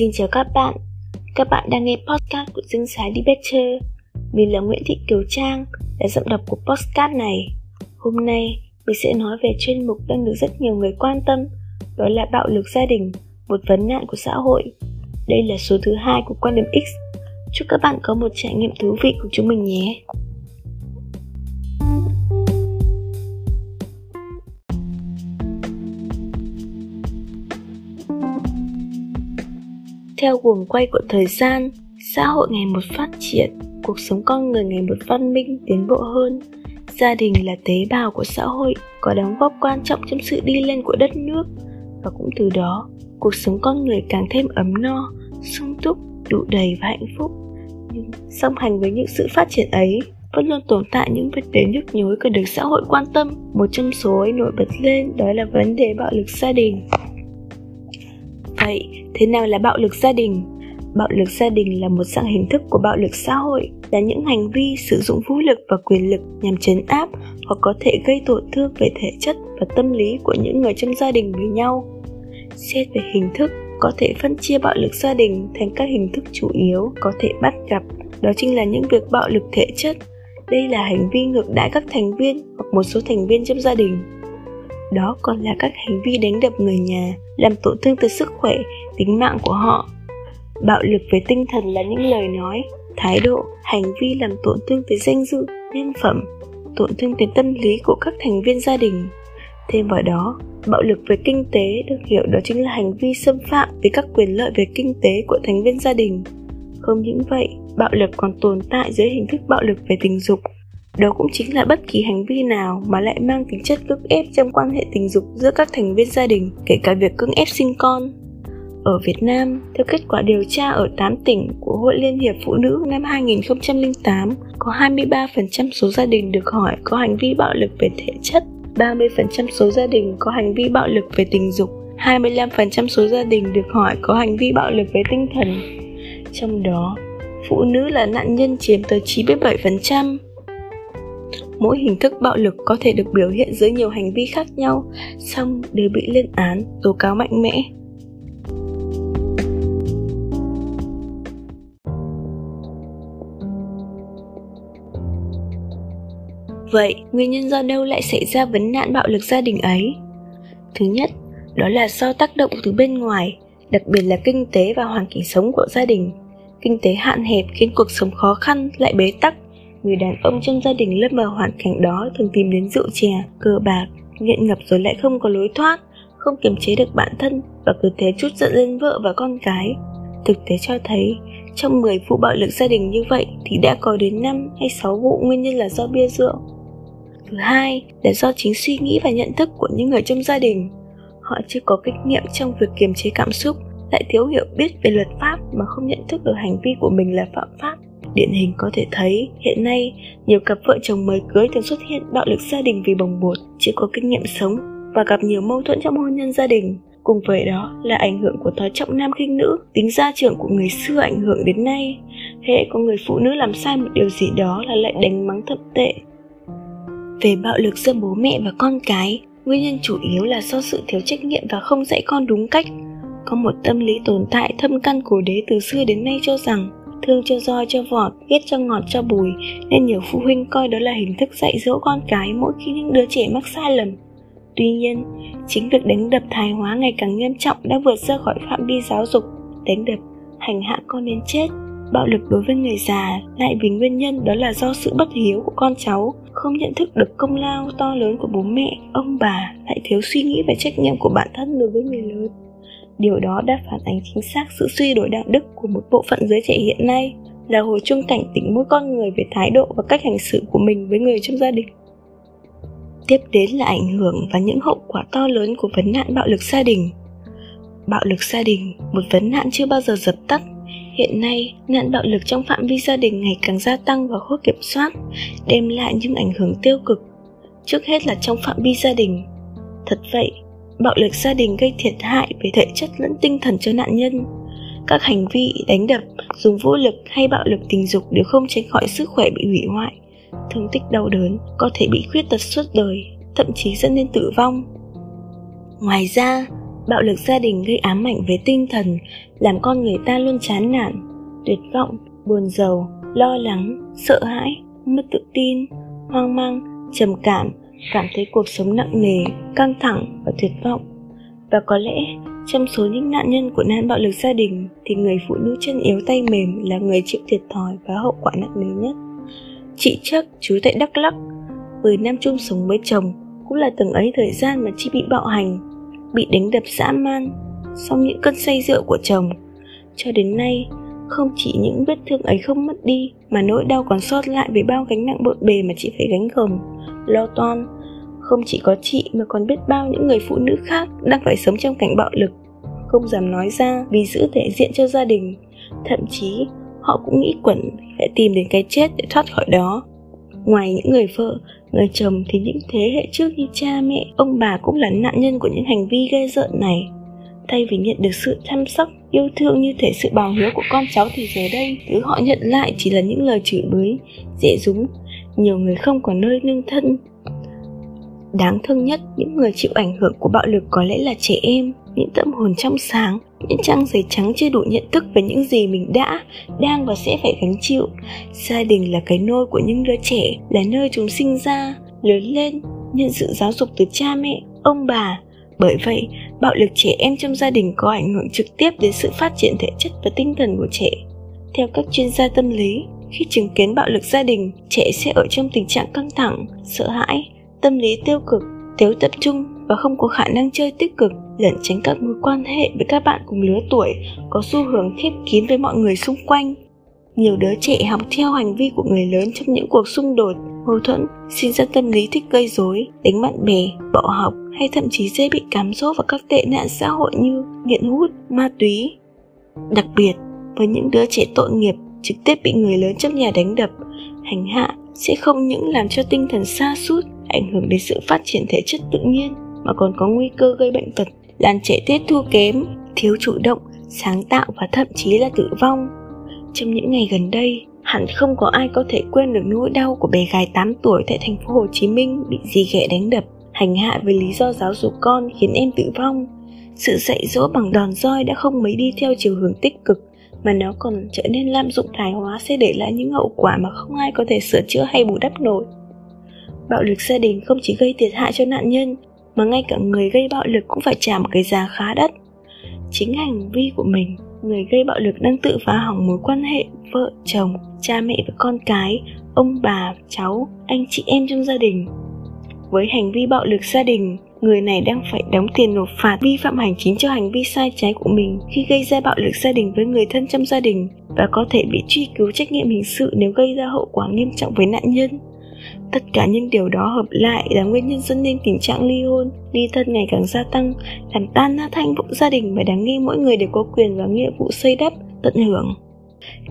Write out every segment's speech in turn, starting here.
Xin chào các bạn, các bạn đang nghe podcast của Dương Sái Đi Better Mình là Nguyễn Thị Kiều Trang, là giọng đọc của podcast này. Hôm nay, mình sẽ nói về chuyên mục đang được rất nhiều người quan tâm Đó là bạo lực gia đình, một vấn nạn của xã hội. Đây là số thứ hai của quan điểm X. Chúc các bạn có một trải nghiệm thú vị của chúng mình nhé. Theo guồng quay của thời gian, xã hội ngày một phát triển, cuộc sống con người ngày một văn minh, tiến bộ hơn. Gia đình là tế bào của xã hội, có đóng góp quan trọng trong sự đi lên của đất nước và cũng từ đó, cuộc sống con người càng thêm ấm no, sung túc, đủ đầy và hạnh phúc. Nhưng song hành với những sự phát triển ấy, vẫn luôn tồn tại những vấn đề nhức nhối cần được xã hội quan tâm. Một trong số ấy nổi bật lên đó là vấn đề bạo lực gia đình. Vậy, thế nào là bạo lực gia đình? Bạo lực gia đình là một dạng hình thức của bạo lực xã hội, là những hành vi sử dụng vũ lực và quyền lực nhằm chấn áp hoặc có thể gây tổn thương về thể chất và tâm lý của những người trong gia đình với nhau. Xét về hình thức, có thể phân chia bạo lực gia đình thành các hình thức chủ yếu có thể bắt gặp, đó chính là những việc bạo lực thể chất. Đây là hành vi ngược đãi các thành viên hoặc một số thành viên trong gia đình đó còn là các hành vi đánh đập người nhà, làm tổn thương tới sức khỏe, tính mạng của họ. Bạo lực về tinh thần là những lời nói, thái độ, hành vi làm tổn thương tới danh dự, nhân phẩm, tổn thương tới tâm lý của các thành viên gia đình. Thêm vào đó, bạo lực về kinh tế được hiểu đó chính là hành vi xâm phạm tới các quyền lợi về kinh tế của thành viên gia đình. Không những vậy, bạo lực còn tồn tại dưới hình thức bạo lực về tình dục đó cũng chính là bất kỳ hành vi nào mà lại mang tính chất cưỡng ép trong quan hệ tình dục giữa các thành viên gia đình, kể cả việc cưỡng ép sinh con. Ở Việt Nam, theo kết quả điều tra ở 8 tỉnh của Hội Liên hiệp Phụ nữ năm 2008, có 23% số gia đình được hỏi có hành vi bạo lực về thể chất, 30% số gia đình có hành vi bạo lực về tình dục, 25% số gia đình được hỏi có hành vi bạo lực về tinh thần. Trong đó, phụ nữ là nạn nhân chiếm tới 97%, mỗi hình thức bạo lực có thể được biểu hiện dưới nhiều hành vi khác nhau song đều bị lên án tố cáo mạnh mẽ Vậy, nguyên nhân do đâu lại xảy ra vấn nạn bạo lực gia đình ấy? Thứ nhất, đó là do tác động từ bên ngoài, đặc biệt là kinh tế và hoàn cảnh sống của gia đình. Kinh tế hạn hẹp khiến cuộc sống khó khăn lại bế tắc người đàn ông trong gia đình lâm vào hoàn cảnh đó thường tìm đến rượu chè cờ bạc nghiện ngập rồi lại không có lối thoát không kiềm chế được bản thân và cứ thế chút giận lên vợ và con cái thực tế cho thấy trong 10 vụ bạo lực gia đình như vậy thì đã có đến 5 hay 6 vụ nguyên nhân là do bia rượu. Thứ hai là do chính suy nghĩ và nhận thức của những người trong gia đình. Họ chưa có kinh nghiệm trong việc kiềm chế cảm xúc, lại thiếu hiểu biết về luật pháp mà không nhận thức được hành vi của mình là phạm pháp Điển hình có thể thấy, hiện nay, nhiều cặp vợ chồng mới cưới thường xuất hiện bạo lực gia đình vì bồng bột, chưa có kinh nghiệm sống và gặp nhiều mâu thuẫn trong hôn nhân gia đình. Cùng với đó là ảnh hưởng của thói trọng nam khinh nữ, tính gia trưởng của người xưa ảnh hưởng đến nay. Hệ có người phụ nữ làm sai một điều gì đó là lại đánh mắng thậm tệ. Về bạo lực giữa bố mẹ và con cái, nguyên nhân chủ yếu là do sự thiếu trách nhiệm và không dạy con đúng cách. Có một tâm lý tồn tại thâm căn cổ đế từ xưa đến nay cho rằng thương cho roi, cho vọt, ghét cho ngọt, cho bùi. Nên nhiều phụ huynh coi đó là hình thức dạy dỗ con cái mỗi khi những đứa trẻ mắc sai lầm. Tuy nhiên, chính việc đánh đập thái hóa ngày càng nghiêm trọng đã vượt ra khỏi phạm vi giáo dục. Đánh đập, hành hạ con đến chết, bạo lực đối với người già lại vì nguyên nhân đó là do sự bất hiếu của con cháu. Không nhận thức được công lao to lớn của bố mẹ, ông bà, lại thiếu suy nghĩ về trách nhiệm của bản thân đối với người lớn. Điều đó đã phản ánh chính xác sự suy đổi đạo đức của một bộ phận giới trẻ hiện nay, là hồi chuông cảnh tỉnh mỗi con người về thái độ và cách hành xử của mình với người trong gia đình. Tiếp đến là ảnh hưởng và những hậu quả to lớn của vấn nạn bạo lực gia đình. Bạo lực gia đình, một vấn nạn chưa bao giờ dập tắt. Hiện nay, nạn bạo lực trong phạm vi gia đình ngày càng gia tăng và khó kiểm soát, đem lại những ảnh hưởng tiêu cực. Trước hết là trong phạm vi gia đình. Thật vậy, bạo lực gia đình gây thiệt hại về thể chất lẫn tinh thần cho nạn nhân. Các hành vi đánh đập, dùng vũ lực hay bạo lực tình dục đều không tránh khỏi sức khỏe bị hủy hoại, thương tích đau đớn, có thể bị khuyết tật suốt đời, thậm chí dẫn đến tử vong. Ngoài ra, bạo lực gia đình gây ám ảnh về tinh thần, làm con người ta luôn chán nản, tuyệt vọng, buồn rầu lo lắng, sợ hãi, mất tự tin, hoang mang, trầm cảm cảm thấy cuộc sống nặng nề, căng thẳng và tuyệt vọng. Và có lẽ trong số những nạn nhân của nạn bạo lực gia đình thì người phụ nữ chân yếu tay mềm là người chịu thiệt thòi và hậu quả nặng nề nhất. Chị chắc chú tại đắk lắc 10 năm chung sống với chồng, cũng là từng ấy thời gian mà chị bị bạo hành, bị đánh đập dã man sau những cơn say rượu của chồng. Cho đến nay không chỉ những vết thương ấy không mất đi, mà nỗi đau còn sót lại với bao gánh nặng bộn bề mà chị phải gánh gồng. Lo toan, không chỉ có chị mà còn biết bao những người phụ nữ khác đang phải sống trong cảnh bạo lực. Không dám nói ra vì giữ thể diện cho gia đình, thậm chí họ cũng nghĩ quẩn sẽ tìm đến cái chết để thoát khỏi đó. Ngoài những người vợ, người chồng thì những thế hệ trước như cha mẹ, ông bà cũng là nạn nhân của những hành vi ghê rợn này thay vì nhận được sự chăm sóc, yêu thương như thể sự bào hiếu của con cháu thì giờ đây, thứ họ nhận lại chỉ là những lời chửi bới, dễ dúng. Nhiều người không có nơi nương thân. Đáng thương nhất, những người chịu ảnh hưởng của bạo lực có lẽ là trẻ em. Những tâm hồn trong sáng, những trang giấy trắng chưa đủ nhận thức về những gì mình đã, đang và sẽ phải gánh chịu. Gia đình là cái nôi của những đứa trẻ, là nơi chúng sinh ra, lớn lên, nhận sự giáo dục từ cha mẹ, ông bà. Bởi vậy bạo lực trẻ em trong gia đình có ảnh hưởng trực tiếp đến sự phát triển thể chất và tinh thần của trẻ. Theo các chuyên gia tâm lý, khi chứng kiến bạo lực gia đình, trẻ sẽ ở trong tình trạng căng thẳng, sợ hãi, tâm lý tiêu cực, thiếu tập trung và không có khả năng chơi tích cực, lẩn tránh các mối quan hệ với các bạn cùng lứa tuổi, có xu hướng khép kín với mọi người xung quanh. Nhiều đứa trẻ học theo hành vi của người lớn trong những cuộc xung đột mâu thuẫn, sinh ra tâm lý thích gây rối, đánh bạn bè bỏ học, hay thậm chí dễ bị cám dỗ vào các tệ nạn xã hội như nghiện hút, ma túy. Đặc biệt, với những đứa trẻ tội nghiệp trực tiếp bị người lớn trong nhà đánh đập, hành hạ sẽ không những làm cho tinh thần xa suốt ảnh hưởng đến sự phát triển thể chất tự nhiên, mà còn có nguy cơ gây bệnh tật. Làm trẻ tiết thu kém, thiếu chủ động, sáng tạo và thậm chí là tử vong. Trong những ngày gần đây hẳn không có ai có thể quên được nỗi đau của bé gái 8 tuổi tại thành phố Hồ Chí Minh bị dì ghẻ đánh đập, hành hạ với lý do giáo dục con khiến em tử vong. Sự dạy dỗ bằng đòn roi đã không mấy đi theo chiều hướng tích cực mà nó còn trở nên lạm dụng thái hóa sẽ để lại những hậu quả mà không ai có thể sửa chữa hay bù đắp nổi. Bạo lực gia đình không chỉ gây thiệt hại cho nạn nhân mà ngay cả người gây bạo lực cũng phải trả một cái giá khá đắt. Chính hành vi của mình, người gây bạo lực đang tự phá hỏng mối quan hệ vợ, chồng, cha mẹ và con cái, ông bà, cháu, anh chị em trong gia đình. Với hành vi bạo lực gia đình, người này đang phải đóng tiền nộp phạt vi phạm hành chính cho hành vi sai trái của mình khi gây ra bạo lực gia đình với người thân trong gia đình và có thể bị truy cứu trách nhiệm hình sự nếu gây ra hậu quả nghiêm trọng với nạn nhân. Tất cả những điều đó hợp lại là nguyên nhân dẫn đến tình trạng ly hôn, ly thân ngày càng gia tăng, làm tan nát thanh vụ gia đình và đáng nghi mỗi người đều có quyền và nghĩa vụ xây đắp, tận hưởng.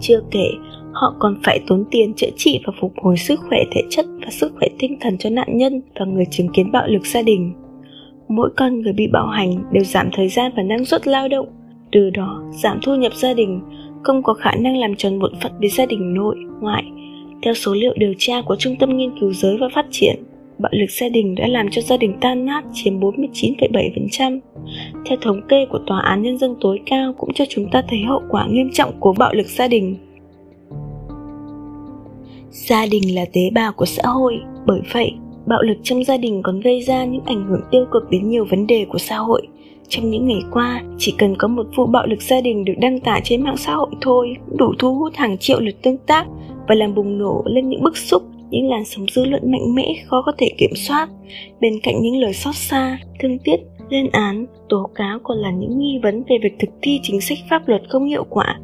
Chưa kể, họ còn phải tốn tiền chữa trị và phục hồi sức khỏe thể chất và sức khỏe tinh thần cho nạn nhân và người chứng kiến bạo lực gia đình. Mỗi con người bị bạo hành đều giảm thời gian và năng suất lao động, từ đó giảm thu nhập gia đình, không có khả năng làm tròn bổn phận với gia đình nội, ngoại. Theo số liệu điều tra của Trung tâm Nghiên cứu Giới và Phát triển, bạo lực gia đình đã làm cho gia đình tan nát chiếm 49,7%. Theo thống kê của Tòa án Nhân dân tối cao cũng cho chúng ta thấy hậu quả nghiêm trọng của bạo lực gia đình. Gia đình là tế bào của xã hội, bởi vậy bạo lực trong gia đình còn gây ra những ảnh hưởng tiêu cực đến nhiều vấn đề của xã hội. Trong những ngày qua, chỉ cần có một vụ bạo lực gia đình được đăng tải trên mạng xã hội thôi, đủ thu hút hàng triệu lượt tương tác và làm bùng nổ lên những bức xúc, những làn sóng dư luận mạnh mẽ khó có thể kiểm soát. Bên cạnh những lời xót xa, thương tiếc, lên án, tố cáo còn là những nghi vấn về việc thực thi chính sách pháp luật không hiệu quả.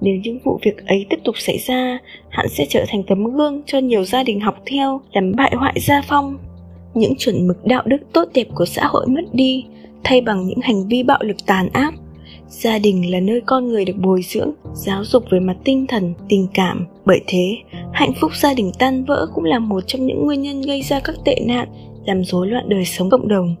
Nếu những vụ việc ấy tiếp tục xảy ra, hắn sẽ trở thành tấm gương cho nhiều gia đình học theo làm bại hoại gia phong. Những chuẩn mực đạo đức tốt đẹp của xã hội mất đi, thay bằng những hành vi bạo lực tàn ác. Gia đình là nơi con người được bồi dưỡng, giáo dục về mặt tinh thần, tình cảm bởi thế, hạnh phúc gia đình tan vỡ cũng là một trong những nguyên nhân gây ra các tệ nạn, làm rối loạn đời sống cộng đồng.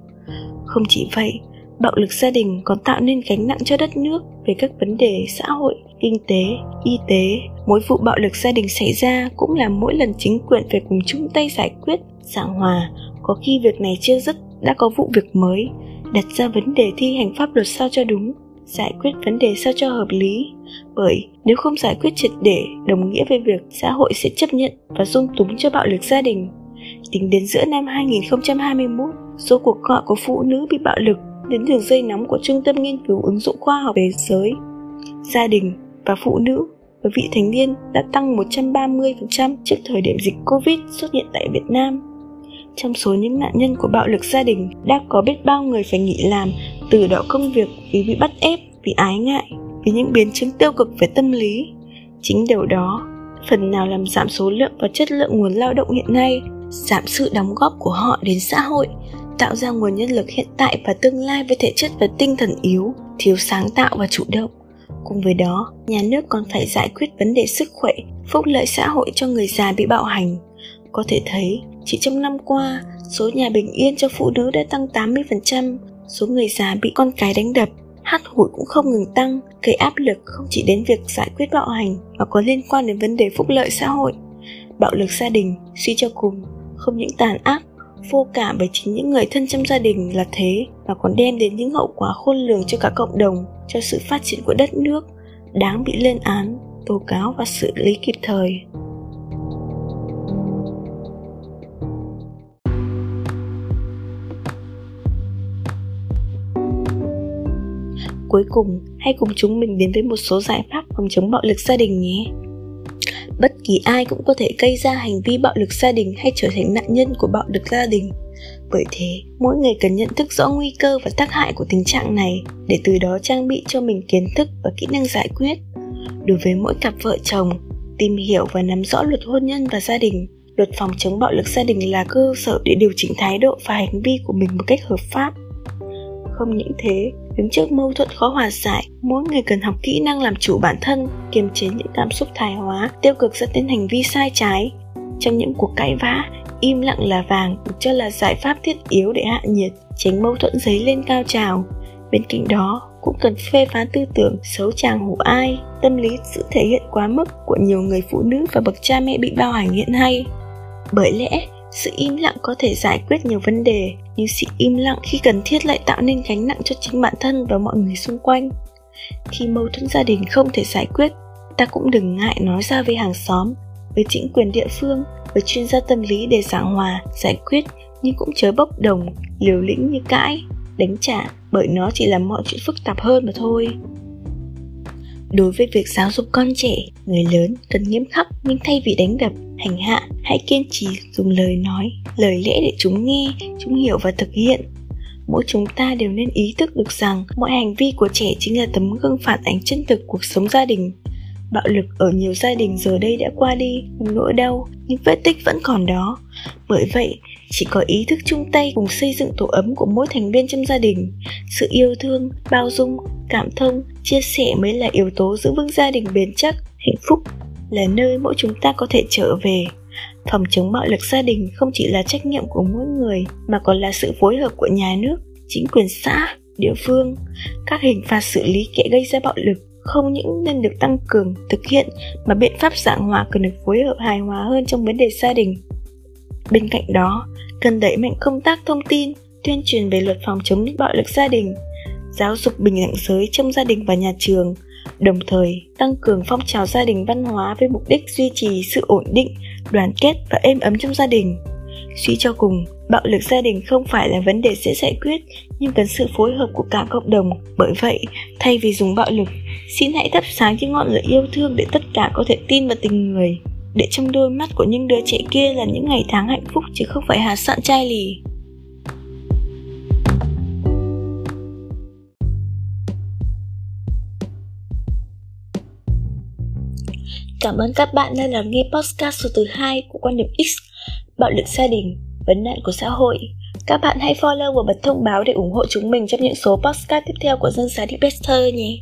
Không chỉ vậy, bạo lực gia đình còn tạo nên gánh nặng cho đất nước về các vấn đề xã hội, kinh tế, y tế. Mỗi vụ bạo lực gia đình xảy ra cũng là mỗi lần chính quyền phải cùng chung tay giải quyết giảng hòa. Có khi việc này chưa dứt, đã có vụ việc mới, đặt ra vấn đề thi hành pháp luật sao cho đúng giải quyết vấn đề sao cho hợp lý bởi nếu không giải quyết triệt để đồng nghĩa với việc xã hội sẽ chấp nhận và dung túng cho bạo lực gia đình tính đến giữa năm 2021 số cuộc gọi của phụ nữ bị bạo lực đến đường dây nóng của Trung tâm Nghiên cứu ứng dụng khoa học về giới, gia đình và phụ nữ và vị thành niên đã tăng 130% trước thời điểm dịch Covid xuất hiện tại Việt Nam. Trong số những nạn nhân của bạo lực gia đình đã có biết bao người phải nghỉ làm từ bỏ công việc vì bị bắt ép, vì ái ngại, vì những biến chứng tiêu cực về tâm lý. Chính điều đó phần nào làm giảm số lượng và chất lượng nguồn lao động hiện nay, giảm sự đóng góp của họ đến xã hội, tạo ra nguồn nhân lực hiện tại và tương lai với thể chất và tinh thần yếu, thiếu sáng tạo và chủ động. Cùng với đó, nhà nước còn phải giải quyết vấn đề sức khỏe, phúc lợi xã hội cho người già bị bạo hành. Có thể thấy, chỉ trong năm qua, số nhà bình yên cho phụ nữ đã tăng 80%, số người già bị con cái đánh đập, hát hủi cũng không ngừng tăng, gây áp lực không chỉ đến việc giải quyết bạo hành mà còn liên quan đến vấn đề phúc lợi xã hội. Bạo lực gia đình, suy cho cùng, không những tàn ác vô cảm bởi chính những người thân trong gia đình là thế mà còn đem đến những hậu quả khôn lường cho cả cộng đồng cho sự phát triển của đất nước đáng bị lên án tố cáo và xử lý kịp thời cuối cùng hãy cùng chúng mình đến với một số giải pháp phòng chống bạo lực gia đình nhé. Bất kỳ ai cũng có thể gây ra hành vi bạo lực gia đình hay trở thành nạn nhân của bạo lực gia đình. Bởi thế, mỗi người cần nhận thức rõ nguy cơ và tác hại của tình trạng này, để từ đó trang bị cho mình kiến thức và kỹ năng giải quyết. Đối với mỗi cặp vợ chồng, tìm hiểu và nắm rõ luật hôn nhân và gia đình, luật phòng chống bạo lực gia đình là cơ sở để điều chỉnh thái độ và hành vi của mình một cách hợp pháp. Không những thế đứng trước mâu thuẫn khó hòa giải, mỗi người cần học kỹ năng làm chủ bản thân, kiềm chế những cảm xúc thái hóa, tiêu cực dẫn đến hành vi sai trái. Trong những cuộc cãi vã, im lặng là vàng được cho là giải pháp thiết yếu để hạ nhiệt, tránh mâu thuẫn dấy lên cao trào. Bên cạnh đó, cũng cần phê phán tư tưởng, xấu chàng hủ ai, tâm lý sự thể hiện quá mức của nhiều người phụ nữ và bậc cha mẹ bị bao hành hiện nay. Bởi lẽ sự im lặng có thể giải quyết nhiều vấn đề, nhưng sự im lặng khi cần thiết lại tạo nên gánh nặng cho chính bản thân và mọi người xung quanh. Khi mâu thuẫn gia đình không thể giải quyết, ta cũng đừng ngại nói ra với hàng xóm, với chính quyền địa phương, với chuyên gia tâm lý để giảng hòa, giải quyết, nhưng cũng chớ bốc đồng, liều lĩnh như cãi, đánh trả, bởi nó chỉ làm mọi chuyện phức tạp hơn mà thôi. Đối với việc giáo dục con trẻ, người lớn cần nghiêm khắc nhưng thay vì đánh đập hành hạ, hãy kiên trì dùng lời nói, lời lẽ để chúng nghe, chúng hiểu và thực hiện. Mỗi chúng ta đều nên ý thức được rằng mọi hành vi của trẻ chính là tấm gương phản ánh chân thực cuộc sống gia đình. Bạo lực ở nhiều gia đình giờ đây đã qua đi nỗi đau nhưng vết tích vẫn còn đó. Bởi vậy, chỉ có ý thức chung tay cùng xây dựng tổ ấm của mỗi thành viên trong gia đình, sự yêu thương, bao dung, cảm thông, chia sẻ mới là yếu tố giữ vững gia đình bền chắc, hạnh phúc là nơi mỗi chúng ta có thể trở về. Phòng chống bạo lực gia đình không chỉ là trách nhiệm của mỗi người, mà còn là sự phối hợp của nhà nước, chính quyền xã, địa phương. Các hình phạt xử lý kẻ gây ra bạo lực không những nên được tăng cường, thực hiện, mà biện pháp giảng hòa cần được phối hợp hài hòa hơn trong vấn đề gia đình. Bên cạnh đó, cần đẩy mạnh công tác thông tin, tuyên truyền về luật phòng chống bạo lực gia đình, giáo dục bình đẳng giới trong gia đình và nhà trường đồng thời tăng cường phong trào gia đình văn hóa với mục đích duy trì sự ổn định, đoàn kết và êm ấm trong gia đình. Suy cho cùng, bạo lực gia đình không phải là vấn đề dễ giải quyết, nhưng cần sự phối hợp của cả cộng đồng. Bởi vậy, thay vì dùng bạo lực, xin hãy thắp sáng những ngọn lửa yêu thương để tất cả có thể tin vào tình người, để trong đôi mắt của những đứa trẻ kia là những ngày tháng hạnh phúc chứ không phải hạt sạn chai lì. Cảm ơn các bạn đã lắng nghe podcast số thứ hai của quan điểm X, bạo lực gia đình, vấn nạn của xã hội. Các bạn hãy follow và bật thông báo để ủng hộ chúng mình trong những số podcast tiếp theo của dân giá Better nhé.